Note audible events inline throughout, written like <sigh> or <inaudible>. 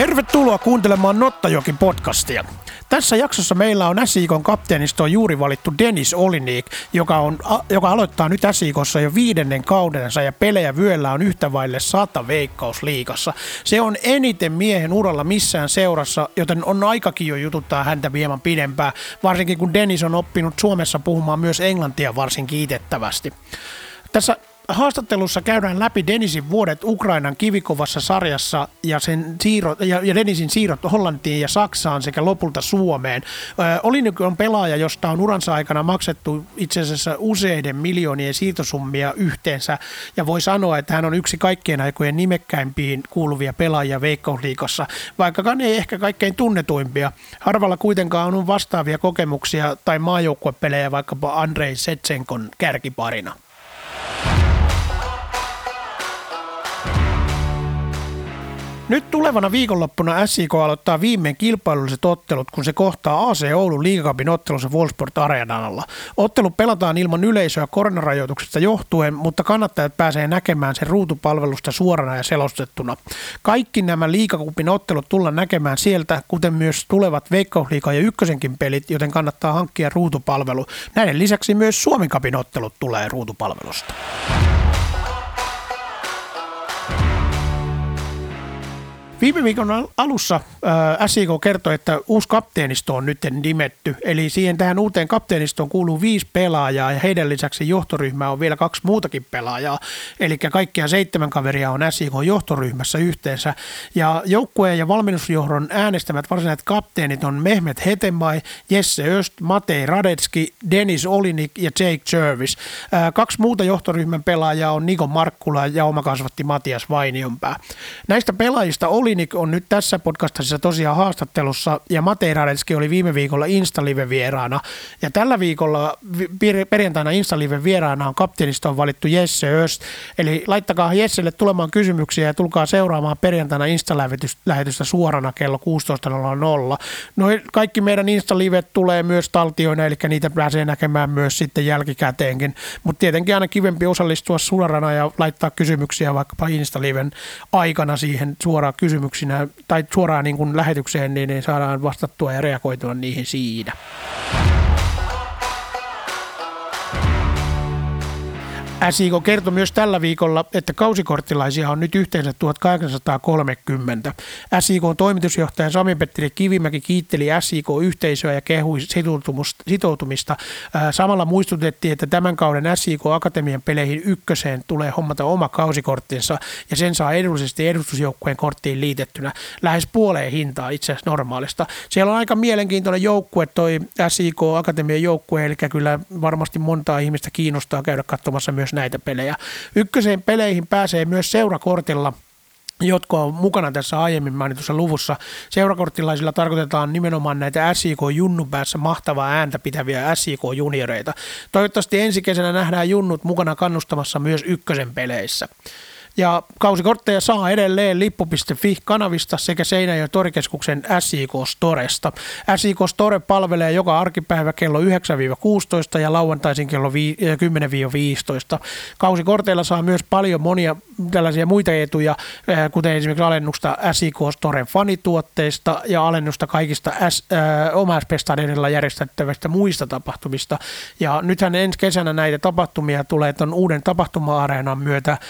Tervetuloa kuuntelemaan Nottajoki podcastia. Tässä jaksossa meillä on SIKon kapteenistoon juuri valittu Dennis Olinik, joka, on, joka aloittaa nyt SIKossa jo viidennen kaudensa ja pelejä vyöllä on yhtä vaille sata veikkausliikassa. Se on eniten miehen uralla missään seurassa, joten on aikakin jo jututtaa häntä hieman pidempään, varsinkin kun Dennis on oppinut Suomessa puhumaan myös englantia varsin kiitettävästi. Tässä haastattelussa käydään läpi Denisin vuodet Ukrainan kivikovassa sarjassa ja, sen siirrot, ja, ja Denisin siirrot Hollantiin ja Saksaan sekä lopulta Suomeen. Olinik on pelaaja, josta on uransa aikana maksettu itse asiassa useiden miljoonien siirtosummia yhteensä ja voi sanoa, että hän on yksi kaikkien aikojen nimekkäimpiin kuuluvia pelaajia Veikkausliikossa, vaikkakaan ei ehkä kaikkein tunnetuimpia. Harvalla kuitenkaan on vastaavia kokemuksia tai maajoukkuepelejä vaikkapa Andrei Setsenkon kärkiparina. Nyt tulevana viikonloppuna SIK aloittaa viimein kilpailulliset ottelut, kun se kohtaa AC Oulun liigakapin ottelussa Wolfsport Arenalla. Ottelu pelataan ilman yleisöä koronarajoituksista johtuen, mutta kannattajat pääsee näkemään sen ruutupalvelusta suorana ja selostettuna. Kaikki nämä liigakupin ottelut tullaan näkemään sieltä, kuten myös tulevat Veikkausliiga ja Ykkösenkin pelit, joten kannattaa hankkia ruutupalvelu. Näiden lisäksi myös Suomikapin ottelut tulee ruutupalvelusta. Viime viikon alussa äh, SIK kertoi, että uusi kapteenisto on nyt nimetty. Eli siihen tähän uuteen kapteenistoon kuuluu viisi pelaajaa ja heidän lisäksi johtoryhmä on vielä kaksi muutakin pelaajaa. Eli kaikkia seitsemän kaveria on SIK johtoryhmässä yhteensä. Ja joukkueen ja valmennusjohdon äänestämät varsinaiset kapteenit on Mehmet Hetemai, Jesse Öst, Matei Radetski, Dennis Olinik ja Jake Jervis. Äh, kaksi muuta johtoryhmän pelaajaa on Niko Markkula ja oma kasvatti Matias Vainionpää. Näistä pelaajista oli Olinik on nyt tässä podcastissa tosiaan haastattelussa ja Matei Radelski oli viime viikolla Instalive vieraana. Ja tällä viikolla perjantaina Instalive vieraana on kapteenista on valittu Jesse Öst. Eli laittakaa Jesselle tulemaan kysymyksiä ja tulkaa seuraamaan perjantaina Insta-lähetystä suorana kello 16.00. No kaikki meidän Insta-livet tulee myös taltioina, eli niitä pääsee näkemään myös sitten jälkikäteenkin. Mutta tietenkin aina kivempi osallistua suorana ja laittaa kysymyksiä vaikkapa Insta-liven aikana siihen suoraan kysymyksiin kysymyksinä tai suoraan niin kuin lähetykseen, niin, niin saadaan vastattua ja reagoitua niihin siinä. SIK kertoi myös tällä viikolla, että kausikorttilaisia on nyt yhteensä 1830. SIK toimitusjohtaja Sami-Petteri Kivimäki kiitteli SIK-yhteisöä ja kehui sitoutumista. Samalla muistutettiin, että tämän kauden SIK Akatemian peleihin ykköseen tulee hommata oma kausikorttinsa ja sen saa edullisesti edustusjoukkueen korttiin liitettynä lähes puoleen hintaa itse asiassa normaalista. Siellä on aika mielenkiintoinen joukkue toi SIK Akatemian joukkue, eli kyllä varmasti montaa ihmistä kiinnostaa käydä katsomassa myös myös näitä pelejä. Ykköseen peleihin pääsee myös seurakortilla jotka on mukana tässä aiemmin mainitussa luvussa. Seurakorttilaisilla tarkoitetaan nimenomaan näitä SIK Junnun päässä mahtavaa ääntä pitäviä SIK junioreita. Toivottavasti ensi kesänä nähdään Junnut mukana kannustamassa myös ykkösen peleissä. Ja kausikortteja saa edelleen lippu.fi-kanavista sekä Seinäjoen torikeskuksen SIK Storesta. SIK Store palvelee joka arkipäivä kello 9-16 ja lauantaisin kello 10-15. Kausikorteilla saa myös paljon monia tällaisia muita etuja, eh, kuten esimerkiksi alennusta SIK Storen fanituotteista ja alennusta kaikista S, äh, järjestettävistä muista tapahtumista. Ja nythän ensi kesänä näitä tapahtumia tulee tuon uuden tapahtuma-areenan myötä äh,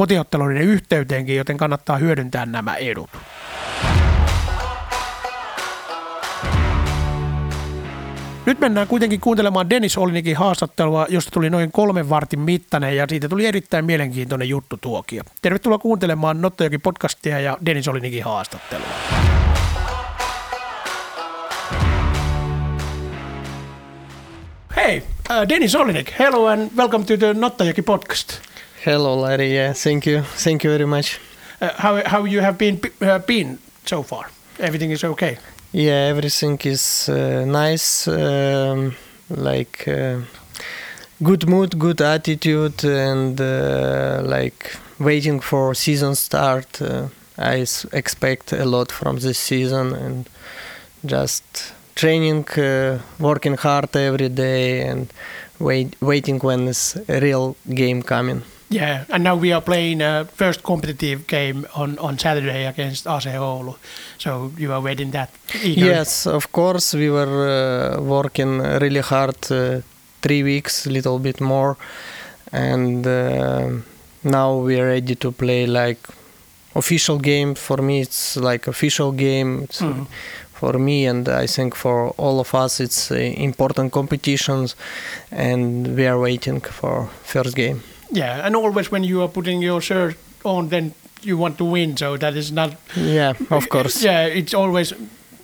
kotiotteluiden yhteyteenkin, joten kannattaa hyödyntää nämä edut. Nyt mennään kuitenkin kuuntelemaan Dennis Olinikin haastattelua, josta tuli noin kolmen vartin mittainen ja siitä tuli erittäin mielenkiintoinen juttu tuokio. Tervetuloa kuuntelemaan Nottojoki podcastia ja Dennis Olinikin haastattelua. Hey, uh, Dennis Olinik, hello and welcome to the Nottajoki podcast. Hello, Larry. Yeah, thank you. Thank you very much. Uh, how, how you have been, uh, been so far? Everything is okay? Yeah, everything is uh, nice. Um, like uh, good mood, good attitude, and uh, like waiting for season start. Uh, I expect a lot from this season and just training, uh, working hard every day, and wait, waiting when is a real game coming. Yeah, and now we are playing a first competitive game on, on Saturday against AC Oulu. So you are waiting that. Yes, of course. We were uh, working really hard, uh, three weeks, a little bit more, and uh, now we are ready to play like official game. For me, it's like official game. Mhm. For me, and I think for all of us, it's uh, important competitions, and we are waiting for first game. Yeah, and always when you are putting your shirt on, then you want to win. So that is not. Yeah, of course. <laughs> Yeah, it's always.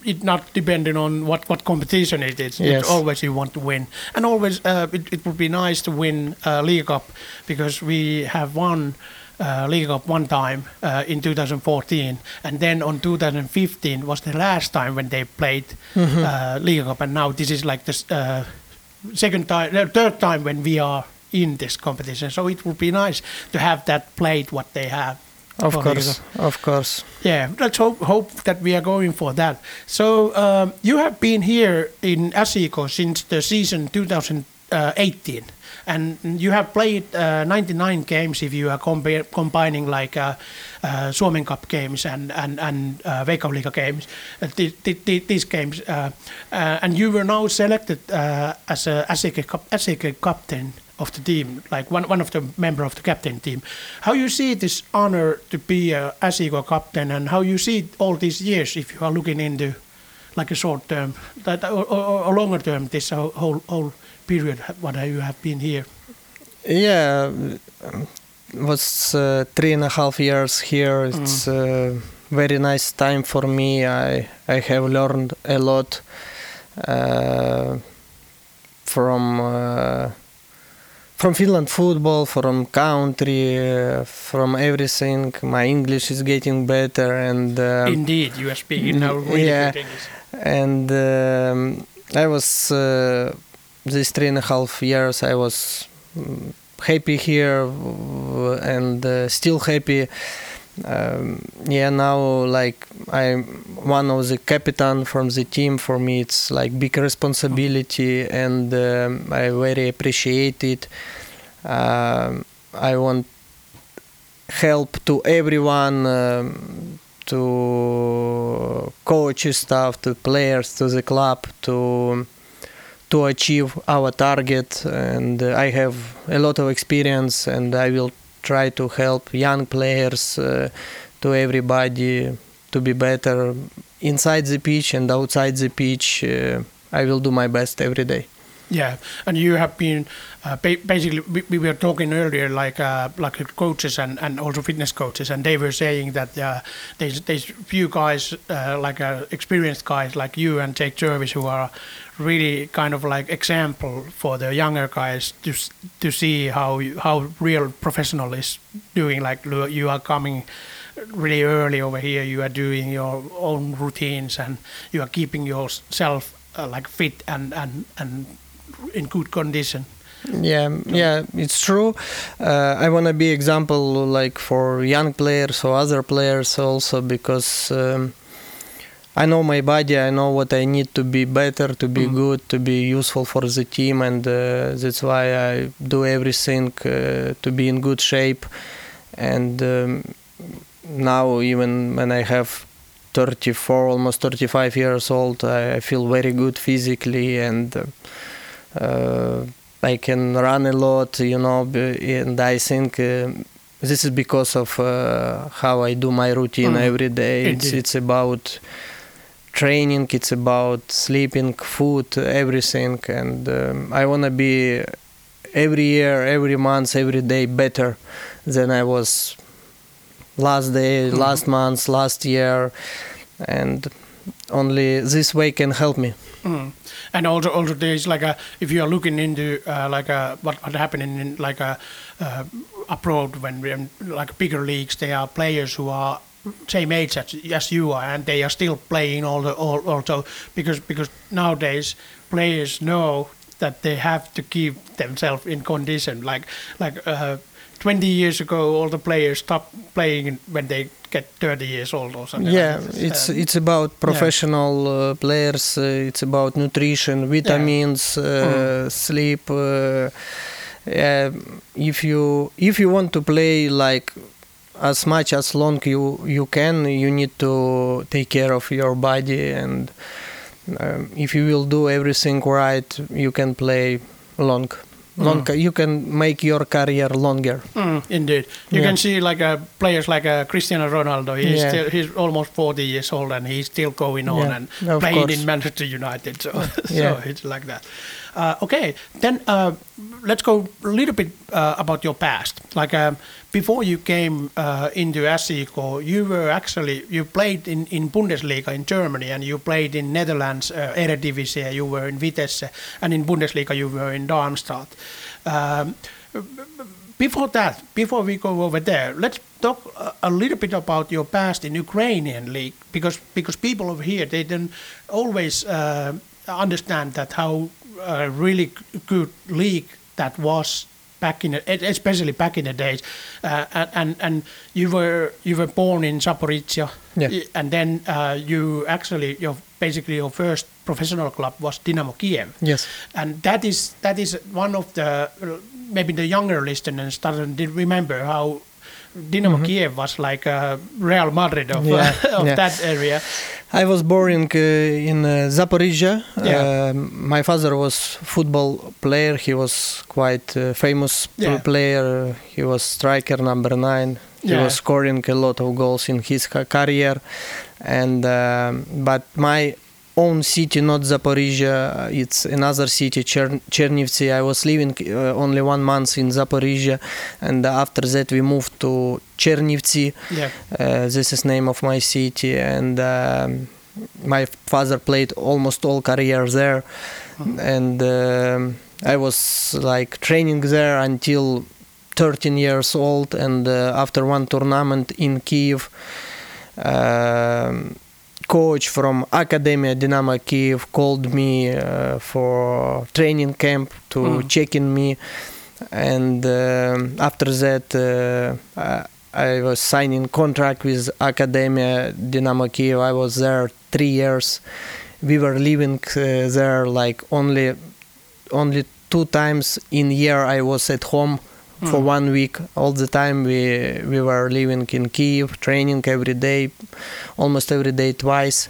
It not depending on what, what competition it is. Yes. It's always you want to win, and always uh, it, it would be nice to win uh, League Cup because we have won uh, League Cup one time uh, in 2014, and then on 2015 was the last time when they played Mm-hmm. uh, League Cup, and now this is like the uh, second time, no, third time when we are in this competition. So it would be nice to have that played what they have. Of course, of course. Yeah, let's hope, hope that we are going for that. So um, you have been here in SJK since the season 2018, and you have played uh, 99 games if you are combining like uh, uh, Suomen Cup games and and and uh, Veikkausliiga games. Uh, th- th- th- these games, uh, uh, and you were now selected as a SJK, cap- SJK captain of the team, like one, one of the member of the captain team. How you see this honor to be a SJK captain, and how you see all these years if you are looking into like a short term, that or, or, or longer term, this whole whole, period what you have been here. Yeah, um, was uh, three and a half years here. It's a very nice time for me. I I have learned a lot uh, from uh, from Finland football, from country, uh, from everything. My English is getting better, and um, Indeed, you are speaking now really yeah. good English. and um, I was uh, these three and a half years. I was mm, happy here and uh, still happy. Um, yeah, now like I'm one of the captain from the team. For me, it's like big responsibility, and um, I very appreciate it. Um, I want help to everyone. Um, to coaches staff to players to the club to to achieve our target and uh, i have a lot of experience and i will try to help young players uh, to everybody to be better inside the pitch and outside the pitch. Uh, i will do my best every day Yeah, and you have been uh, ba- basically we, we were talking earlier like uh, like coaches and, and also fitness coaches, and they were saying that uh, there's there's few guys uh, like uh, experienced guys like you and Jake Jervis who are really kind of like example for the younger guys to to see how you, how real professional is doing. Like you are coming really early over here. You are doing your own routines and you are keeping yourself uh, like fit and and and in good condition. yeah yeah it's true uh, i want to be example like for young players or other players also because um, i know my body i know what i need to be better to be Mhm. good to be useful for the team and uh, that's why i do everything uh, to be in good shape and um, now even when i have 34 almost 35 years old i, feel very good physically and uh, I can run a lot, you know, and I think uh, this is because of uh, how I do my routine Mm. every day. It's, it's about training, it's about sleeping, food, everything, and um, I want to be every year, every month, every day better than I was last day, Mhm. last month, last year, and only this way can help me. Mm. And also, also there's like a if you are looking into uh, like a what what happening in like a uh, abroad when in, like bigger leagues, there are players who are same age as, as you are, and they are still playing all the all also because because nowadays players know that they have to keep themselves in condition. Like like uh, 20 years ago, all the players stopped playing when they get 30 years old or something. yeah like it's Uh, it's about professional uh, players uh, it's about nutrition vitamins uh, Mm. sleep uh, if you if you want to play like as much as long you you can, you need to take care of your body, and um, if you will do everything right, you can play long. Long, you can make your career longer. Mm, indeed, you Yeah. can see like uh, players like uh, Cristiano Ronaldo. He's Yeah. still, he's almost forty years old and he's still going on Yeah, and of playing course. in Manchester United. So, <laughs> so it's like that. Uh, okay, then uh, let's go a little bit uh, about your past. Like um, before you came uh, into SJK, you were actually you played in, in Bundesliga in Germany and you played in Netherlands uh, Eredivisie. You were in Vitesse and in Bundesliga you were in Darmstadt. Um, before that, before we go over there, let's talk a, little bit about your past in Ukrainian league because because people over here they don't always uh, understand that how uh, really good league that was back in the, especially back in the days, uh, and, and and you were you were born in Zaporizhia, Yeah. and then uh, you actually your basically your first professional club was Dynamo Kiev Yes. and that is that is one of the maybe the younger listeners doesn't remember how Dynamo Kiev was like uh, Real Madrid of, Mm-hmm. Yeah, <laughs> of yeah. that area. I was born in, uh, in uh, Zaporizhia. Yeah. Uh, my father was football player. He was quite uh, famous player. He was striker number nine. He was scoring a lot of goals in his ca- career. And um, but my own city, not Zaporizhia, it's another city, Chern- Chernivtsi. I was living uh, only one month in Zaporizhia, and after that we moved to Chernivtsi. Yeah, Uh, this is name of my city, and um, my father played almost all career there, and um, I was like training there until 13 years old, and uh, after one tournament in Kiev. Um, coach from Academia Dynamo Kiev called me uh, for training camp to Mm. check in me, and um, after that uh, I- I was signing contract with Academia Dynamo Kiev. I was there three years. We were living uh, there like only only two times in year. I was at home for Mm. one week. All the time we we were living in Kiev, training every day, almost every day twice.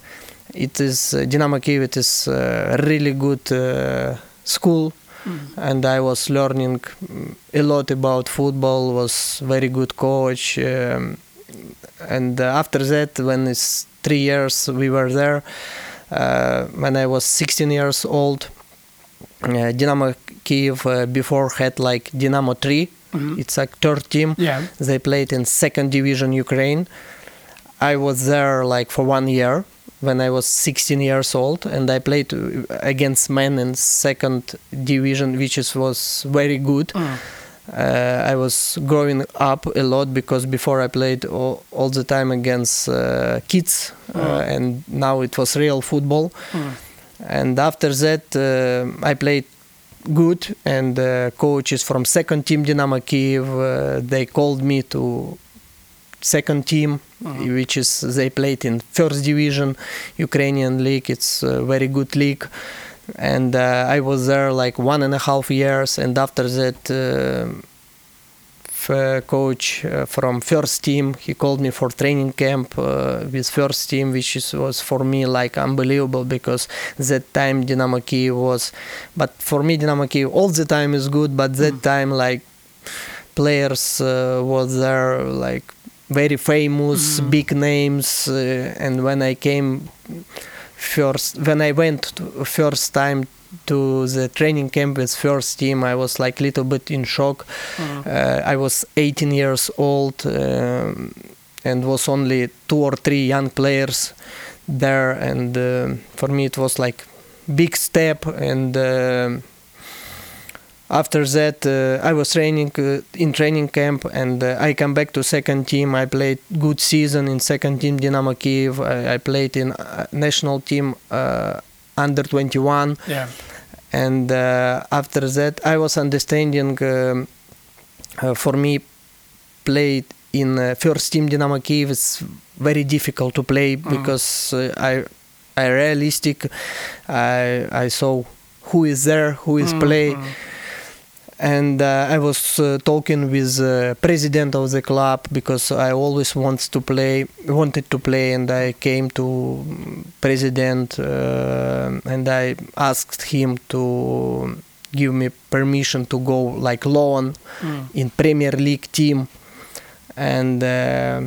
It is uh, Dynamo Kiev. It is uh, really good uh, school, Mm. and I was learning mm, a lot about football. Was very good coach, um, and uh, after that, when it's three years we were there. Uh, when I was 16 years old, uh, Dynamo Kiev uh, before had like Dynamo 3. Mhm. It's a third team. yeah, They played in second division Ukraine. I was there like for one year when I was 16 years old, and I played uh, against men in second division, which is, was very good. Mm. Uh, I was growing up a lot because before I played all, all the time against uh, kids, uh, Mm. and now it was real football. Mm. And after that, uh, I played good, and uh, coaches from second team Dynamo Kiev uh, they called me to second team, Mhm. which is they played in first division Ukrainian league. It's a very good league, and uh, I was there like one and a half years, and after that. Uh, coach uh, from first team he called me for training camp uh, with first team which is, was for me like unbelievable because that time Dynamo Kiev was but for me Dynamo Kiev all the time is good but that Mm. time like players uh, was there like very famous Mm. big names uh, and when I came first when I went to first time to the training camp with first team I was like little bit in shock Mm. uh, I was 18 years old um, and was only two or three young players there, and uh, for me it was like big step. And um after that, uh, I was training uh, in training camp, and uh, I come back to second team. I played good season in second team Dynamo Kiev. I, I played in uh, national team uh, under 21 Yeah. and uh, after that i was understanding um, uh, for me played in uh, first team dynamo kiev is very difficult to play because uh, i i realistic i i saw who is there who is Mm, play mm. And uh, I was uh, talking with uh, president of the club because I always wants to play, wanted to play, and I came to president uh, and I asked him to give me permission to go like loan Mm. in Premier League team, and uh,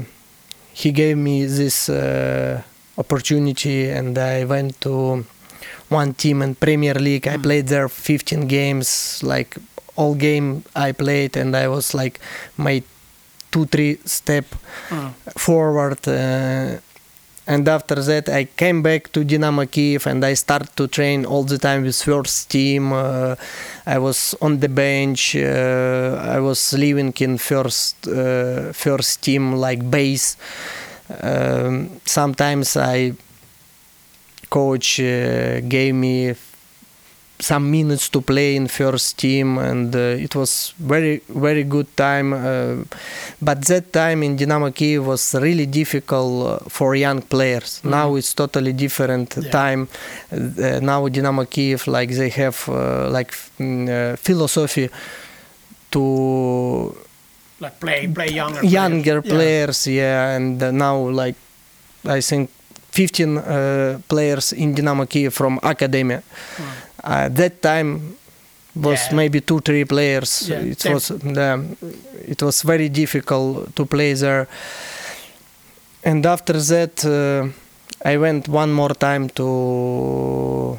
he gave me this uh, opportunity, and I went to one team in Premier League. I Mm. played there 15 games, like all game I played, and I was like my two three step Mm. forward. Uh, and after that, I came back to Dynamo Kiev and I started to train all the time with first team. Uh, I was on the bench. Uh, I was living in first uh, first team like base. Um, sometimes I coach uh, gave me some minutes to play in first team and uh, it was very very good time uh, but that time in Dynamo Kiev was really difficult uh, for young players Mhm. now it's totally different Yeah. time uh, now Dynamo Kiev like they have uh, like mm, uh, philosophy to Like play, play younger. younger players. players yeah and uh, now like i think 15 uh, players in dynamo kiev from academy Mm. Uh, that time was Yeah. maybe two three players Yeah, it was the, it was very difficult to play there and after that uh, i went one more time to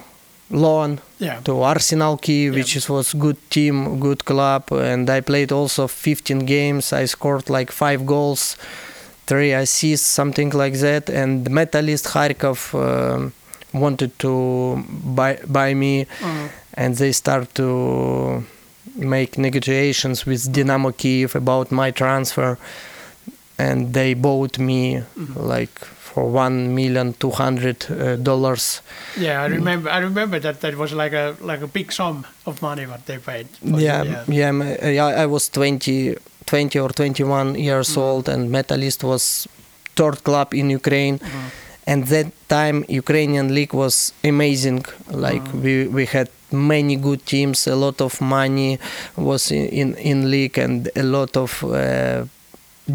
loan Yeah. to Arsenal Kiev, which was good team, good club, and I played also 15 games. I scored like five goals, three assists, something like that. And Metalist Kharkov um, wanted to buy buy me, Mm. and they start to make negotiations with Dynamo Kiev about my transfer, and they bought me Mhm. like for one million two hundred uh, dollars. Yeah, I remember. I remember that that was like a like a big sum of money what they paid. for you, yeah, yeah, yeah. I was 20, 20 or 21 years Mhm. old, and Metalist was third club in Ukraine. Mhm. And that time, Ukrainian league was amazing. Like Mhm. we we had many good teams, a lot of money was in in, in league, and a lot of. Uh,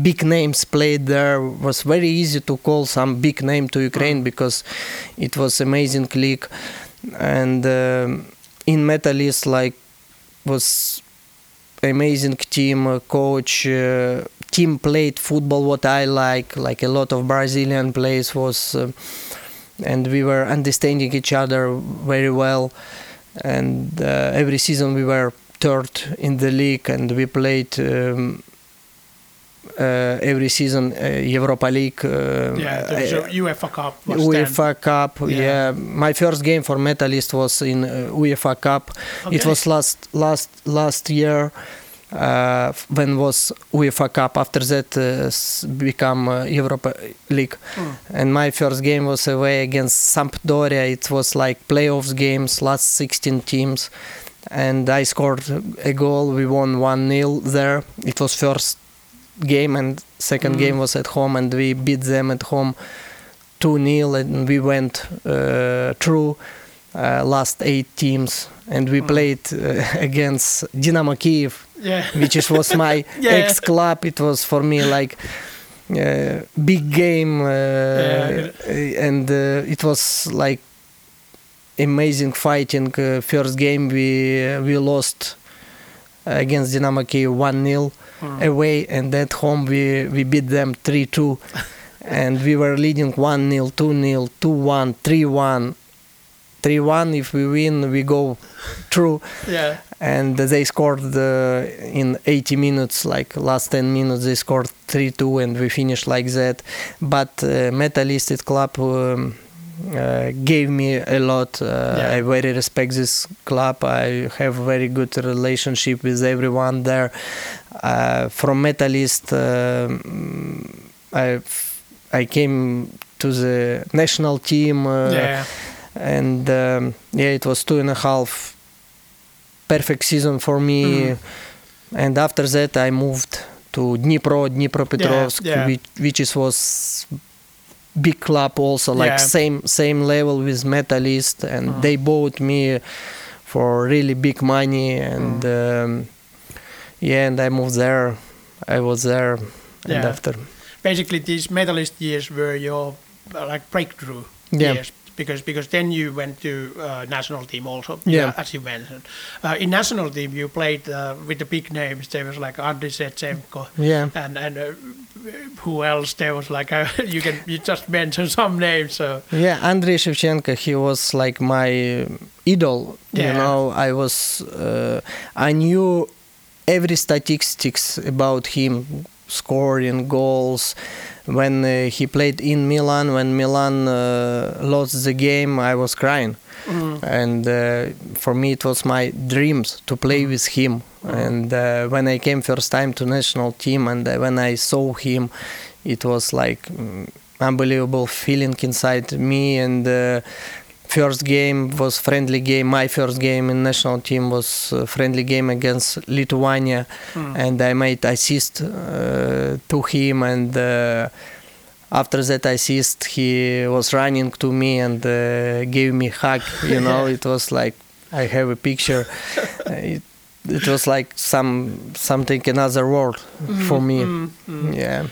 big names played there was very easy to call some big name to ukraine because it was amazing league and um, in metalist like was amazing team uh, coach uh, team played football what i like like a lot of brazilian players was uh, and we were understanding each other very well and uh, every season we were third in the league and we played um, uh, every season uh, europa league uh, Yeah, uh, UEFA Cup. Was UEFA Cup. Yeah. Yeah. my first game for Metalist was in uh, UEFA Cup. then. It was last last last year uh, when was UEFA Cup. After that, uh, become uh, Europa League. Mm. And my first game was away against Sampdoria. It was like playoffs games, last 16 teams. And I scored a goal. We won 1 0 there. It was first game, and second Mm. game was at home, and we beat them at home 2 0. And we went uh, through uh, last eight teams. And we Mm. played uh, <laughs> against Dynamo Kiev Yeah. which is, was my <laughs> Yeah. ex club. It was for me like uh, big game, uh, Yeah. and uh, it was like amazing fighting. Uh, first game we we lost against Dynamo Kiev one 0 Mm. away, and at home we we beat them three two, <laughs> and we were leading one 0 two 0 two one, three one. 3-1 if we win we go through Yeah. And they scored uh, in 80 minutes like last 10 minutes they scored 3-2 and we finished like that but uh, metalisted club um, uh, gave me a lot uh, Yeah. i very respect this club i have very good relationship with everyone there uh, from metalist um, i i came to the national team uh, yeah. and um, yeah, it was two and a half perfect season for me. Mhm. And after that, I moved to Dnipro, Dnipropetrovsk, Yeah, yeah. which which is was big club also, like Yeah. same same level with Metalist, and Mhm. they bought me for really big money and. Mm. Um, Yeah, and I moved there. I was there, and after Basically, these Metalist years were your like breakthrough Yeah. years because because then you went to uh, national team also. Yeah. as you mentioned. Uh, in national team, you played uh, with the big names. There was like Andriy Shevchenko. yeah, And and uh, who else? There was like uh, <laughs> you can you just mention some names. So yeah. Andrei Shevchenko, he was like my idol. Yeah. You know, I was, uh, I knew every statistics about him, scoring goals. When uh, he played in Milan, when Milan uh, lost the game, I was crying. mm, and uh, for me it was my dreams to play with him. And uh, when i came first time to national team and uh, when i saw him it was like mm, unbelievable feeling inside me. And uh, first game was friendly game my first game in national team was a friendly game against lithuania. Mm. and I made assist uh, to him and uh, after that assist he was running to me and uh, gave me hug you <laughs> know it was like I have a picture. <laughs> Uh, it, it was like some something another world for me. Mm, mm. yeah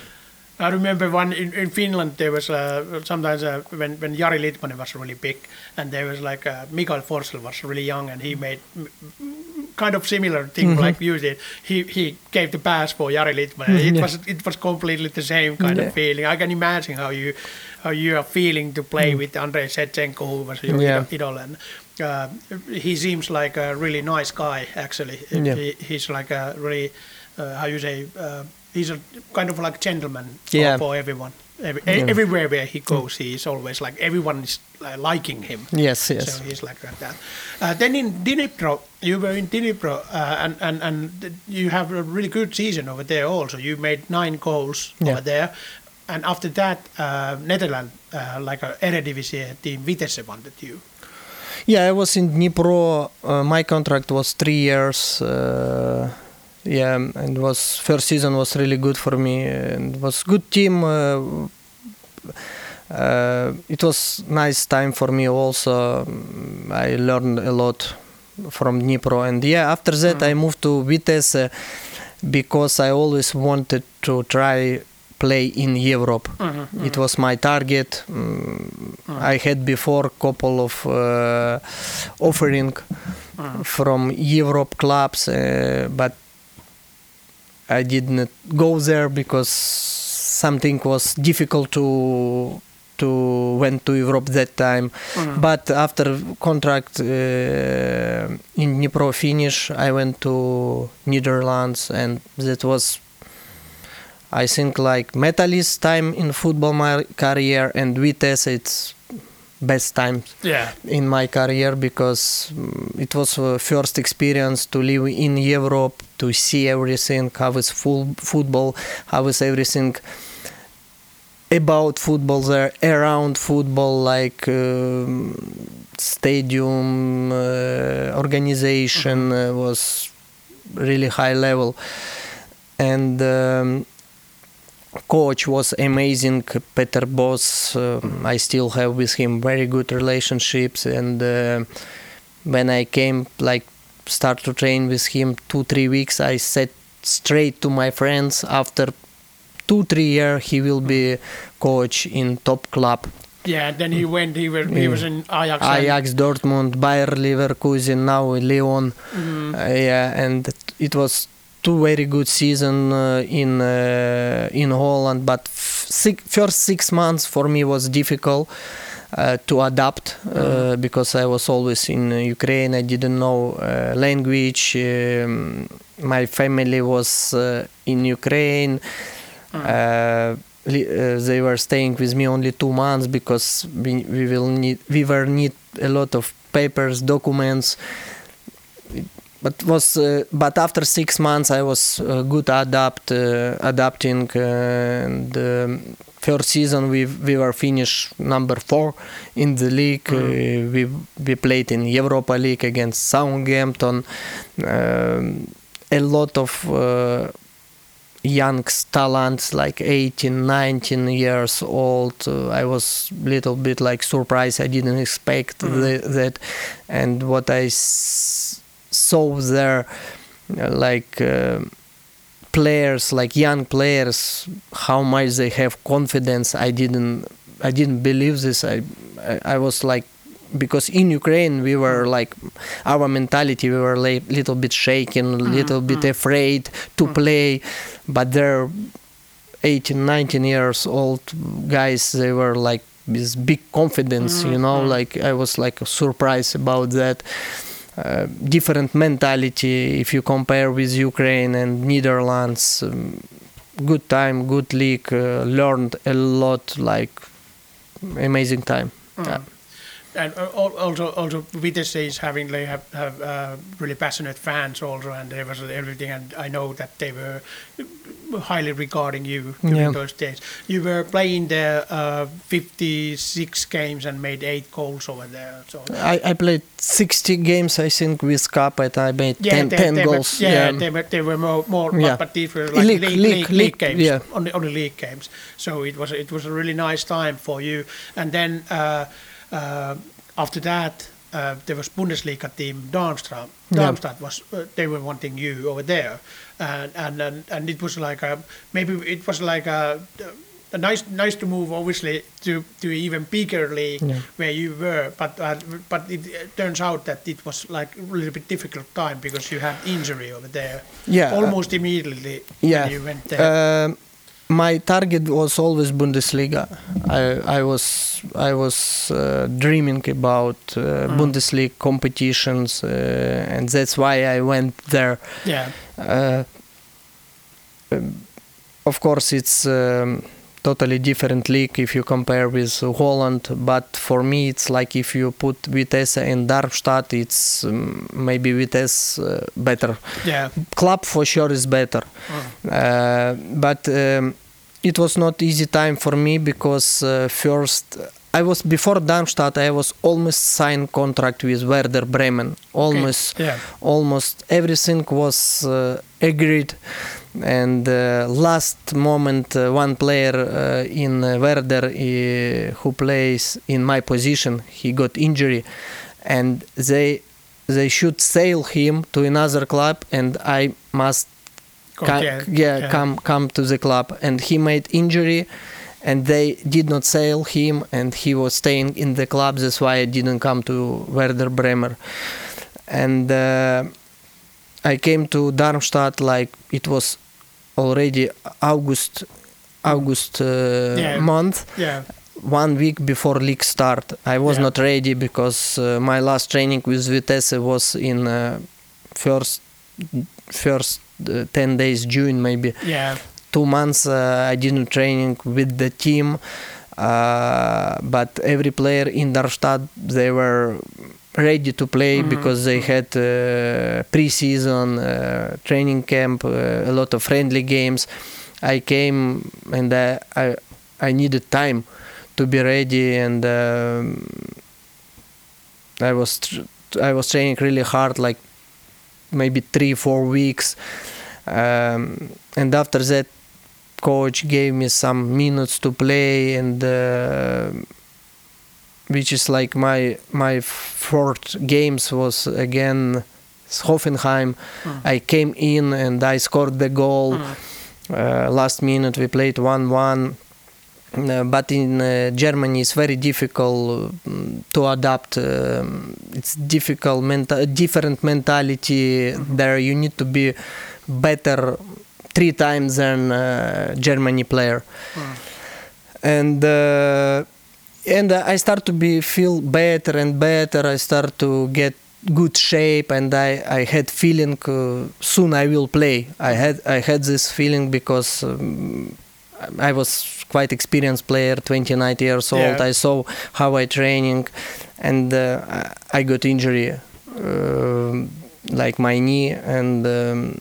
I remember one in, in Finland. There was uh, sometimes uh, when when Jari Litmanen was really big, and there was like uh, Mikael Forssell was really young, and he made mm, mm, kind of similar thing Mhm. like you did. He he gave the pass for Jari Litmanen. Mhm, It yeah. was it was completely the same kind Yeah. of feeling. I can imagine how you how you are feeling to play Mm. with Andrei Shevchenko, who was your Yeah. idol, and uh, he seems like a really nice guy. Actually, Yeah. he, he's like a really uh, how you say. Uh, He's a kind of like gentleman for, Yeah. for everyone. Every, Yeah. Everywhere where he goes, he is always like everyone is uh, liking him. yes yes So he's like that. Uh, then in Dnipro, you were in Dnipro, uh, and and and you have a really good season over there. Also, you made nine goals Yeah. over there, and after that, uh, Netherlands, uh, like a Eredivisie team, Vitesse wanted you. Yeah, I was in Dnipro. Uh, my contract was three years. Uh, yeah, and was first season was really good for me. And was good team. Uh, uh, it was nice time for me also. Mm, I learned a lot from Dnipro, and yeah, after that I moved to Vitesse because I always wanted to try play in Europe. Mm-hmm. It was my target. Mm, I had before couple of uh, offering from Europe clubs, uh, but I didn't go there because something was difficult to to went to Europe that time. Mm-hmm. But after contract uh, in Dnipro finish, I went to Netherlands, and that was, I think, like Metalist time in football my career, and Vitesse it's best time Yeah. in my career because mm, it was a first experience to live in Europe, to see everything, how is full football, how is everything about football there, around football, like um, stadium uh, organization uh, was really high level, and. Um, coach was amazing Peter Bosz um, i still have with him very good relationships and uh, when i came like start to train with him two three weeks i said straight to my friends after two three year he will be coach in top club Yeah. And then he went. He was he was in Ajax. and- dortmund bayer leverkusen now in lyon Mhm. uh, yeah, and it was two very good season uh, in uh, in Holland, but f- six, first six months for me was difficult uh, to adapt uh, because I was always in uh, Ukraine. I didn't know uh, language. Um, my family was uh, in Ukraine. Uh, uh, they were staying with me only two months because we, we will need we were need a lot of papers documents but was uh, but after six months I was uh, good adapt uh, adapting uh, and um, first season we we were finished number four in the league. Uh, we we played in Europa League against Southampton. Um, a lot of uh, young talents like 18 19 years old. Uh, i was little bit like surprised. I didn't expect Mhm. the, that. And what i s- saw there uh, like uh, players, like young players, how much they have confidence. I didn't, I didn't believe this. I, I, I was like, because in Ukraine we were like, our mentality we were like little bit shaken, a little bit afraid to play, but they're 18, 19 years old guys. They were like this big confidence, you know. Like I was like surprised about that. Uh, different mentality if you compare with Ukraine and Netherlands. Um, good time, good league. Uh, learned a lot. Like amazing time. Yeah. And uh, also, also Vitesse is having they have have uh, really passionate fans also, and there was everything. And I know that they were highly regarding you during Yeah. those days. You were playing there uh, 56 games and made eight goals over there. So I, I played 60 games, I think, with Cup, and I made 10, they, 10 they goals. Were, yeah, they were they were more more, but- Yeah. but these were like League- league, league, league- games, yeah. only only league games. So it was it was a really nice time for you. And then uh, uh, after that. Uh, there was Bundesliga team Darmstadt. Yeah. Darmstadt was uh, they were wanting you over there, and and and, and it was like a, maybe it was like a, a nice nice to move obviously to to even bigger league Yeah. where you were, but uh, but it uh, turns out that it was like a little bit difficult time because you had injury over there. Yeah, uh, almost immediately yeah. when you went there. Um, my target was always Bundesliga. I, I was I was uh, dreaming about uh, Bundesliga competitions, uh, and that's why I went there. yeah, Uh, um, of course, it's um, totally different league if you compare with Holland. But for me, it's like if you put Vitesse and Darmstadt, it's um, maybe Vitesse uh, better. yeah, Club for sure is better. Uh, but um, it was not easy time for me because uh, first I was before Darmstadt I was almost signed contract with Werder Bremen almost yeah, almost everything was uh, agreed and uh, last moment uh, one player uh, in uh, Werder who plays in my position he got injury. And they they should sell him to another club and I must Go ca- there, yeah, yeah. come come to the club. And he made injury and they did not sell him and he was staying in the club. That's why I didn't come to Werder Bremen. And uh, I came to Darmstadt like it was already August August uh, Yeah. month. Yeah, one week before league start. I was Yeah. not ready because uh, my last training with Vitesse was in uh, first first uh, 10 days June maybe. Yeah, two months uh, I didn't training with the team. Uh, but every player in Darmstadt they were ready to play because they had uh, pre-season uh, training camp uh, a lot of friendly games. I came and I, I, I needed time to be ready and um, I was tr- I was training really hard like maybe three four weeks. Um, and after that coach gave me some minutes to play and uh, which is like my my fourth games was again Hoffenheim. I came in and I scored the goal. Uh, last minute we played 1-1 uh, but in uh, Germany it's very difficult um, to adapt. Um, it's difficult, menta- different mentality there. You need to be better three times than uh, Germany player, and uh, and I start to be feel better and better. I start to get good shape, and I I had feeling uh, soon I will play. I had I had this feeling because. Um, I was quite experienced player, 29 years old. Yeah. I saw how I training, and uh, I got injury, um like my knee, and um,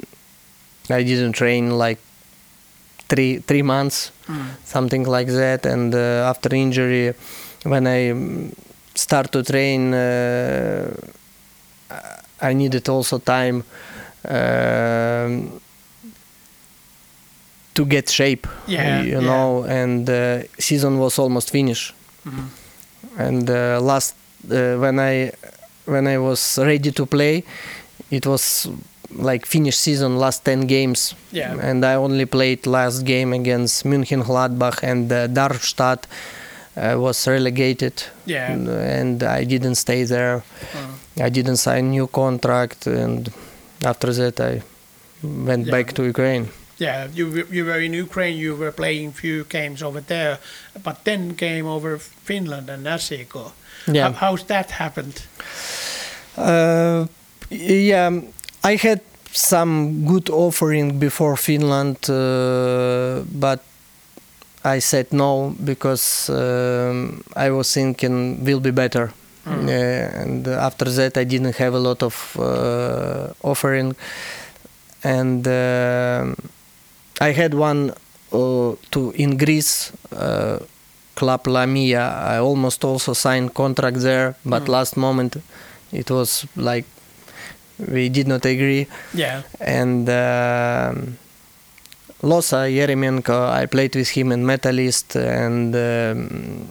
I didn't train like three three months, something like that. And uh, after injury, when I start to train, uh, I needed also time. Um, to get shape, Yeah, you yeah. know, and uh, season was almost finished. Mhm. And uh, last uh, when I when I was ready to play, it was like finish season last 10 games Yeah. and I only played last game against Mönchengladbach and uh, Darmstadt uh, was relegated Yeah. and I didn't stay there Mm. I didn't sign new contract and after that I went Yeah. back to Ukraine Yeah, you were- you were in Ukraine. You were playing few games over there, but then came over Finland and SJK. Yeah. How, how's that happened? Uh, yeah, I had some good offering before Finland, uh, but I said no because um, I was thinking will be better. Mm. Yeah, and after that, I didn't have a lot of uh, offering, and um I had one uh, to in Greece. Uh, Club Lamia. I almost also signed contract there, but Mm. last moment it was like we did not agree Yeah. and um, Losa Yeremenko I played with him in Metalist and um,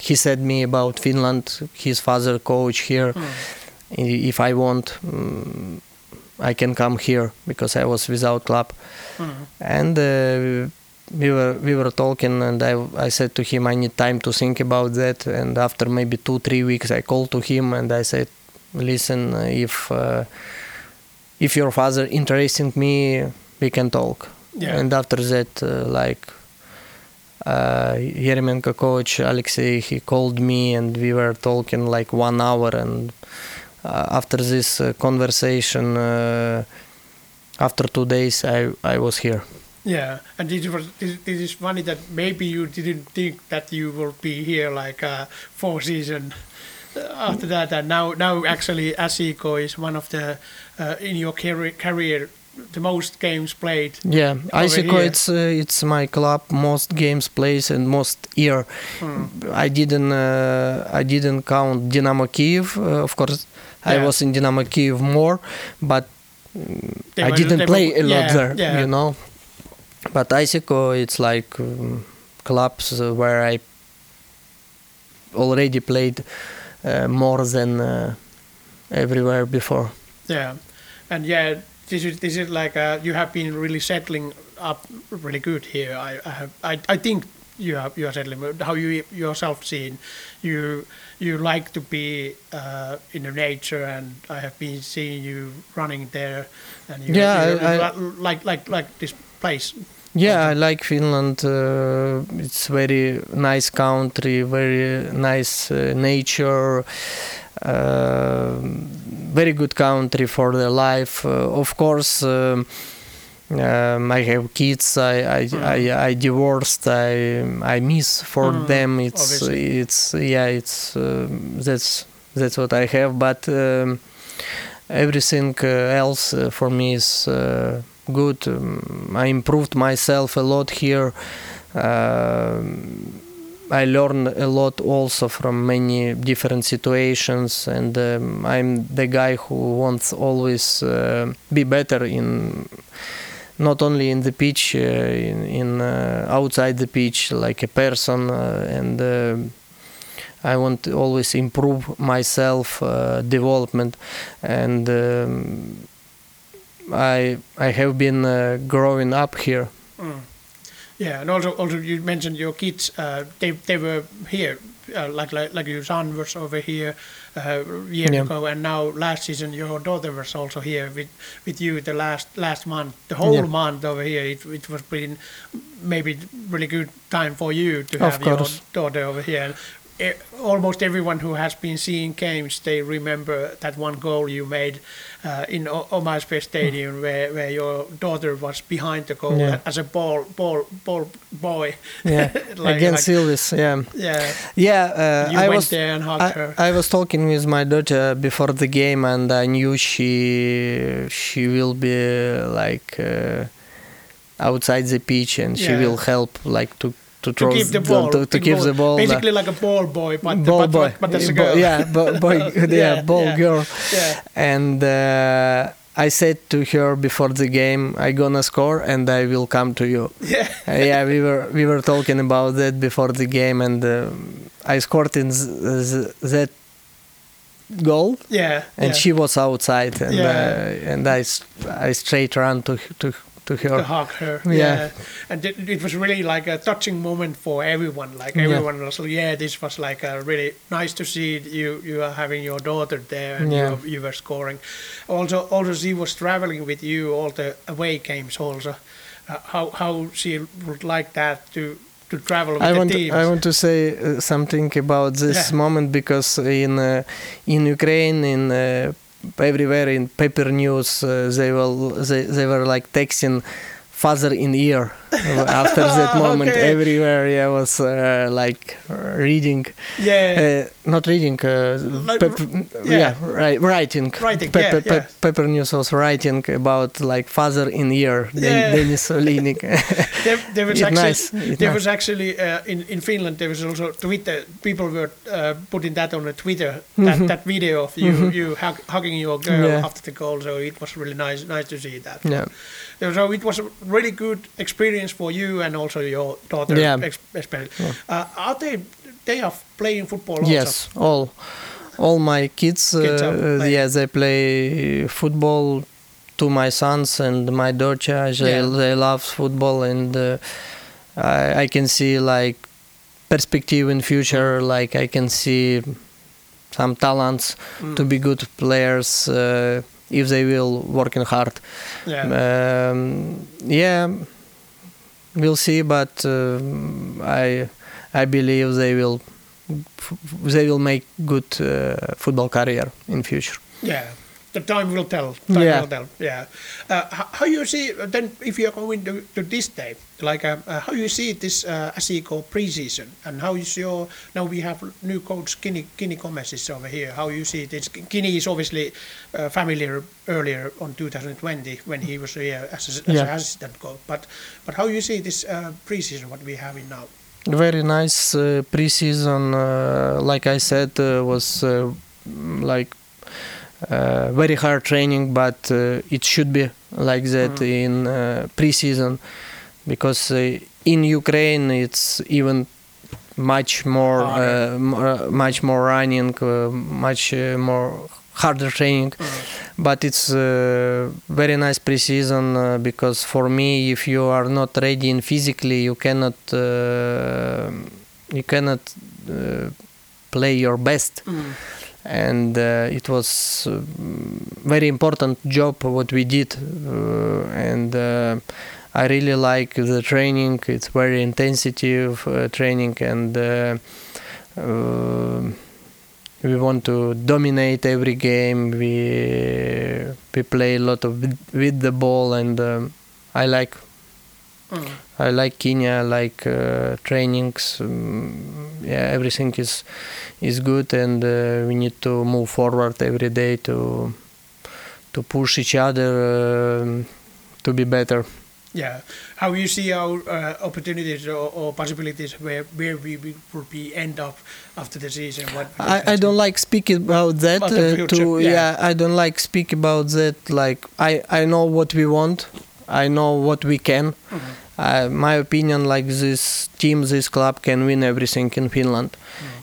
he said me about Finland his father coach here Mm. If I want um, I can come here because I was without club Mm. and uh, we were we were talking and I, I said to him I need time to think about that and after maybe two three weeks I called to him and I said listen if uh, if your father interesting me we can talk. Yeah. and after that uh, like uh, Yeremenko coach Alexei he called me and we were talking like one hour and uh, after this uh, conversation uh, after two days I, I was here. Yeah, and this was this, this is funny that maybe you didn't think that you will be here like uh, four season. uh, after that, and now now actually SJK is one of the uh, in your career, career the most games played. Yeah, SJK, it's uh, it's my club most games plays and most year. Mm. I didn't uh, I didn't count Dynamo Kiev. Uh, of course, I was in Dynamo Kiev more, but They I were- didn't play were- a lot yeah, there. yeah. You know, but SJK, it's like um, clubs where I already played more than uh, everywhere before. Yeah, and yeah, this is this is like uh, you have been really settling up really good here. I I have I, I think you are you are settling. How you yourself seen you you like to be uh, in the nature, and I have been seeing you running there, and you, Yeah, you I- like like like this place. Yeah, I like Finland. Uh, it's very nice country, very nice uh, nature, uh, very good country for the life. Uh, of course, um, um, I have kids. I I, Mm. I, I divorced. I I miss for Mm, them. It's obviously. it's yeah. It's um that's that's what I have. But um, everything uh, else uh, for me is good. Um, I improved myself a lot here. Um, I learned a lot also from many different situations, and um, I'm the guy who wants always uh, be better in not only in the pitch, uh, in, in uh, outside the pitch, like a person, uh, and uh, I want to always improve myself, uh, development, and um, I I have been uh, growing up here. Mm. Yeah, and also also you mentioned your kids. Uh, they they were here, uh, like like like your son was over here uh, a year Yeah. ago, and now last season your daughter was also here with with you the last last month, the whole Yeah. month over here. It it was been maybe really good time for you to have your daughter over here. Almost everyone who has been seeing games, they remember that one goal you made uh, in o- OmaSP Stadium, where, where your daughter was behind the goal Yeah. as a ball ball ball boy. Yeah, <laughs> Like- against like- Ilves. Yeah, Yeah, yeah. Uh, you I went was there and hugged her. I, I was talking with my daughter before the game, and I knew she she will be like uh, outside the pitch, and she will help like to to to give the the- ball, to, to give the ball. basically like a ball boy, but ball but, boy, but, but as a girl. yeah, bo- boy, <laughs> yeah, Yeah, ball yeah. girl. yeah, And uh, I said to her before the game, I gonna score, and I will come to you. <laughs> yeah, Uh, yeah, we were we were talking about that before the game, and uh, I scored in th- th- that goal, Yeah. and yeah. she was outside, and Yeah. uh, and I I straight ran to to to her. to hug her. Yeah. And it, it was really like a touching moment for everyone. Like Yeah. everyone was like, yeah, this was like a really nice to see you you are having your daughter there and Yeah. you, you were scoring. Also, also she was traveling with you all the away games also. Uh, how how she would like that to to travel with I the want teams. I want to say uh, something about this Yeah. moment because in uh, in Ukraine in uh, everywhere in paper news uh, they will they, they were like texting father in ear <laughs> after that moment Okay. everywhere yeah was uh, like reading yeah. uh, not reading uh, Like, yeah. yeah, right, writing Writing, Pe- yeah, pe- pe- yeah. paper news was writing about like father in ear Den- Yeah. Denis Olinik <laughs> there, there was actually nice, there nice. was actually uh, in in Finland there was also Twitter people were uh, putting that on the Twitter that, that video of you you hug, hugging your girl Mm-hmm. Yeah. after the goal so it was really nice nice to see that yeah so it was a really good experience for you and also your daughter Yeah. especially uh, are they they are playing football also Yes, all, all my kids. Kids uh, yeah, they play football. To my sons and my daughter, they Yeah. they love football, and uh, I, I can see like perspective in future. Like I can see some talents Mm. to be good players uh, if they will working hard. yeah Um, yeah, we'll see, but um I I believe they will they will make good uh, football career in future. Yeah, the time will tell. Time Yeah. will tell. Yeah. Uh, how, you see then if you are going to, to this day, like uh, uh, how you see this uh, SJK preseason and how is your now we have new coach Kini Kini Gomez is over here. How you see this? Kini is obviously uh, familiar earlier on 2020 when he was here as, a, as Yeah. assistant coach. But but how you see this uh, preseason what we have in now? Very nice uh, preseason. Uh, like I said, uh, was uh, like uh, very hard training, but uh, it should be like that Mm. in uh, preseason because uh, in Ukraine it's even much more, Harder. uh, uh, much more running, much more harder training. But it's very nice preseason because for me, if you are not ready in physically, you cannot you cannot play your best Mm. And uh, it was uh, very important job what we did uh, and uh, I really like the training. It's very intensive training and we want to dominate every game. We we play a lot of with, the ball and I like. Mm. I like Kini, I like uh, trainings. Um, yeah, everything is is good, and uh, we need to move forward every day to to push each other um to be better. Yeah. How you see our uh, opportunities or, or possibilities where where we will will be end up after the season? What I, I don't like speaking about that. About uh, to yeah. yeah. I don't like speak about that. Like I I know what we want. I know what we can. Mhm. Uh, my opinion, like this team, this club can win everything in Finland.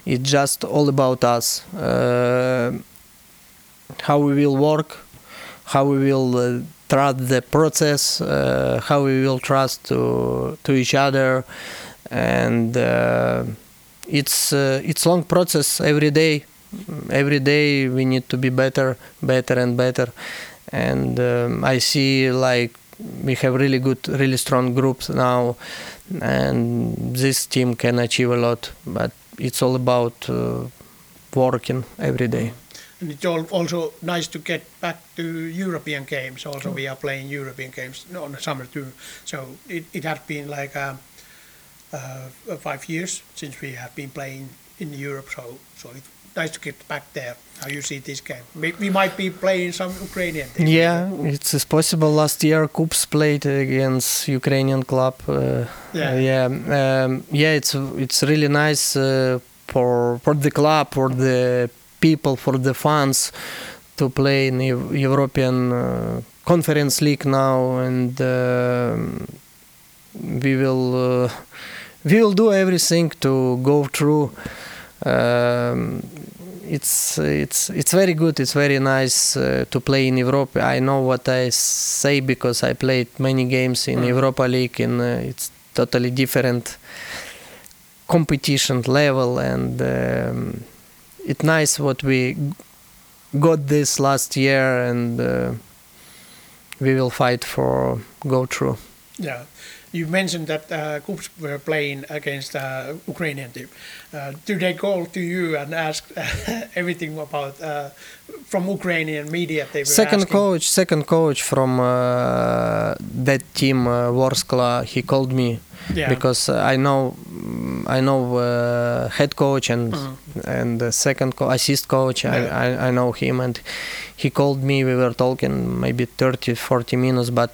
It's just all about us. Uh, how we will work, how we will uh, trust the process, uh, how we will trust to to each other, and uh, it's uh, it's long process every day. Every day we need to be better, better and better, and um, I see like we have really good, really strong groups now, and this team can achieve a lot. But it's all about uh, working every day. And it's al- also nice to get back to European games. Also, we are playing European games on the summer too. So it, it has been like um, uh, five years since we have been playing in Europe. So so it's nice to get back there. How you see this game? We, might be playing some Ukrainian team. Yeah, it's it's possible. Last year, KuPS played against Ukrainian club. Uh, Yeah. uh, yeah, um, yeah. It's it's really nice uh, for for the club, for the people, for the fans to play in Eu- European uh, Conference League now, and um we will uh, we will do everything to go through. Um, it's it's it's very good. It's very nice uh, to play in Europe. I know what I say because I played many games in Mm. Europa League, and uh, it's totally different competition level, and um, it's nice what we got this last year, and uh, we will fight for go through. Yeah. You mentioned that uh, KuPS were playing against uh, Ukrainian team. Uh, do they call to you and ask <laughs> everything about uh, from Ukrainian media? They were second asking? coach second coach from uh, that team uh, Vorskla he called me Yeah. because I know I know uh, head coach and Mhm. and the second co- assist coach Yeah. I, I I know him and he called me we were talking maybe 30 40 minutes but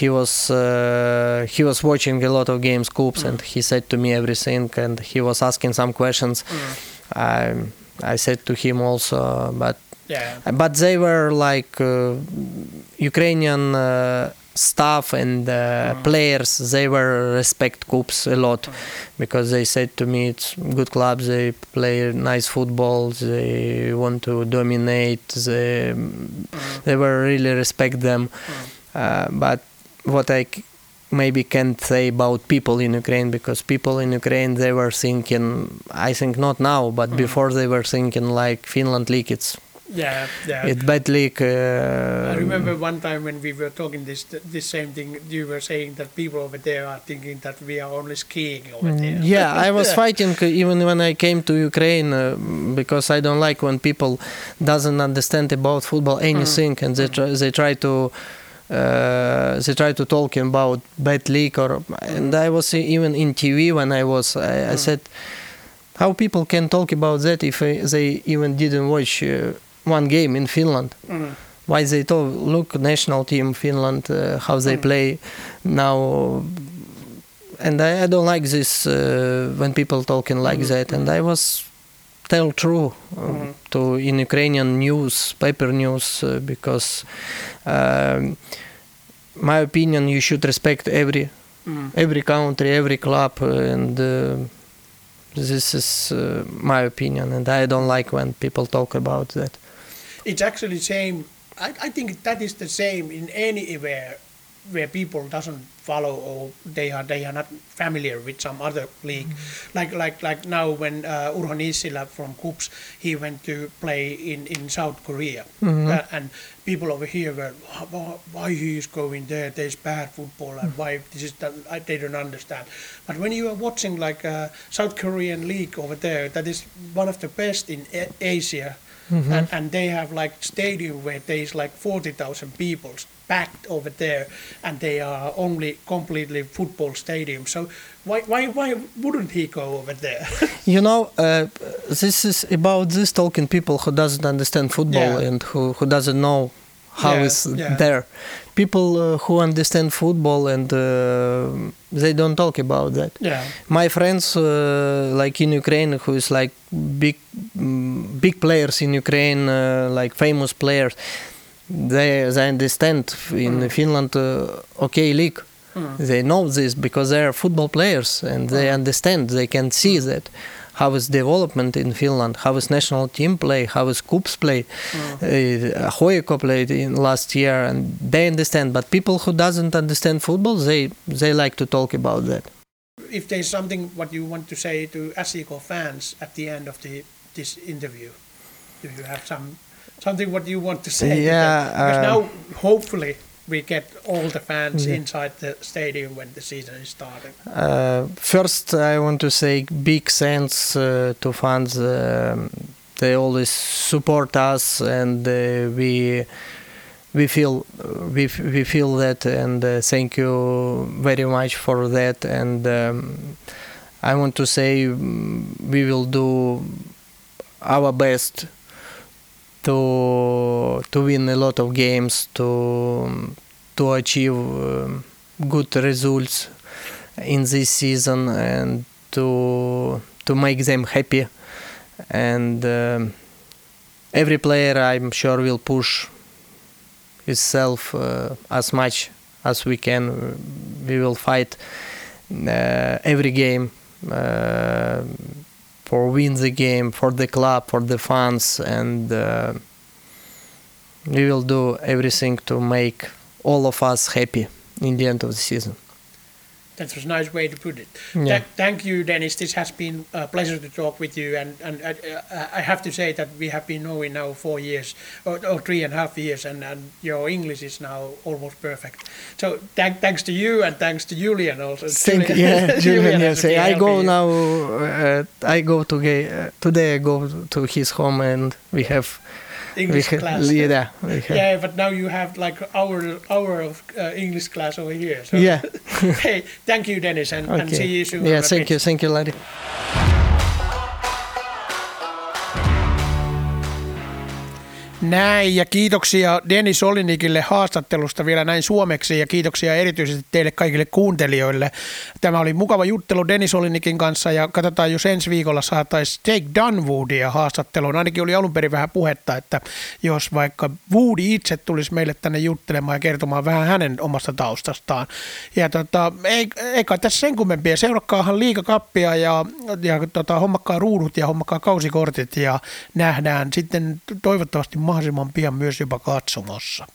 he was uh, he was watching a lot of games KuPS Mm. and he said to me everything and he was asking some questions Mm. I I said to him also but Yeah. but they were like uh, Ukrainian uh, staff and uh, Mhm. players. They were respect KuPS a lot Mhm. because they said to me it's good clubs. They play nice football. They want to dominate. They Mm. they were really respect them. Mm. Uh, but what I c- maybe can't say about people in Ukraine because people in Ukraine they were thinking I think not now but Mhm. before they were thinking like Finland league it's Yeah. Yeah. it's bad league. Uh, I remember one time when we were talking this this same thing. You were saying that people over there are thinking that we are only skiing over Mm, there. Yeah, I <laughs> was fighting uh, even when I came to Ukraine uh, because I don't like when people doesn't understand about football anything and they try, they try to uh, they try to talk about bad league or and I was even in TV when I was I, I Mm. said how people can talk about that if uh, they even didn't watch uh, one game in Finland Mm. why they talk look national team Finland uh, how they Mm. play now and I, I don't like this uh, when people talking like Mhm, that and I was tell true Mhm. to in Ukrainian news paper news uh, because um, my opinion you should respect every Mm. every country every club uh, and uh, this is uh, my opinion and I don't like when people talk about that It's actually same. I, I think that is the same in anywhere where people doesn't follow or they are they are not familiar with some other league. Like like like now when uh, Urho Nissilä from Kups he went to play in in South Korea Mhm. Uh, and people over here were why, why he is going there? There's bad football and why this is that I, they don't understand. But when you are watching like uh, South Korean league over there, that is one of the best in A- Asia Mhm. and, and they have like stadium where there's like 40,000 people packed over there and they are only completely football stadium so why why why wouldn't he go over there <laughs> You know, uh, this is about this talking people who doesn't understand football Yeah. and who, who doesn't know how Yeah, is yeah. there. People uh, who understand football and uh, they don't talk about that. yeah My friends, uh, like in Ukraine, who is like big, big players in Ukraine, uh, like famous players, they they understand in Mm. Finland, uh, okay league Mm. they know this because they are football players and they Mm. understand they can see that how is development in finland how is national team play how is KuPS play Mm. uh, HJK played in last year and they understand but people who doesn't understand football they they like to talk about that if there's something what you want to say to SJK fans at the end of the this interview do you have some something what you want to say? Yeah, because uh, now hopefully we get all the fans Yeah. inside the stadium when the season is starting Uh, first, I want to say big thanks uh, to fans. Um they always support us, and uh, we we feel we we feel that, and uh, thank you very much for that. And um, I want to say mm, we will do our best to to win a lot of games to to achieve um, good results in this season and to to make them happy. And um, every player i'm sure will push himself uh, as much as we can. We will fight uh, every game uh, for win the game for the club for the fans and uh, we will do everything to make all of us happy in the end of the season. That was a nice way to put it. Yeah. Th- thank you, Dennis. This has been a pleasure to talk with you. And, and uh, I have to say that we have been knowing now four years, or, or three and a half years, and, and your English is now almost perfect. So thank, thanks to you and thanks to Julian also. Thank yeah, <laughs> Julian. has Yes, I go you. now. Uh, I go to uh, today. I go to his home and we have English have, class. Yeah, Yeah, but now you have like hour hour of uh, English class over here. So yeah. <laughs> hey, thank you, Dennis, and, and see you soon. Yeah, thank you, thank you, Larry. Näin, ja kiitoksia Dennis Olinikille haastattelusta vielä näin suomeksi, ja kiitoksia erityisesti teille kaikille kuuntelijoille. Tämä oli mukava juttelu Dennis Olinikin kanssa, ja katsotaan, jos ensi viikolla saataisiin Jake Dunwoodia haastatteluun. Ainakin oli alun perin vähän puhetta, että jos vaikka Woody itse tulisi meille tänne juttelemaan ja kertomaan vähän hänen omasta taustastaan. Ja tota, ei, ei kai tässä sen kummempia. Seurakkaahan liikakappia ja, ja tota, hommakkaa ruudut ja hommakkaa kausikortit ja nähdään sitten toivottavasti mahdollisimman pian myös jopa katsomassa.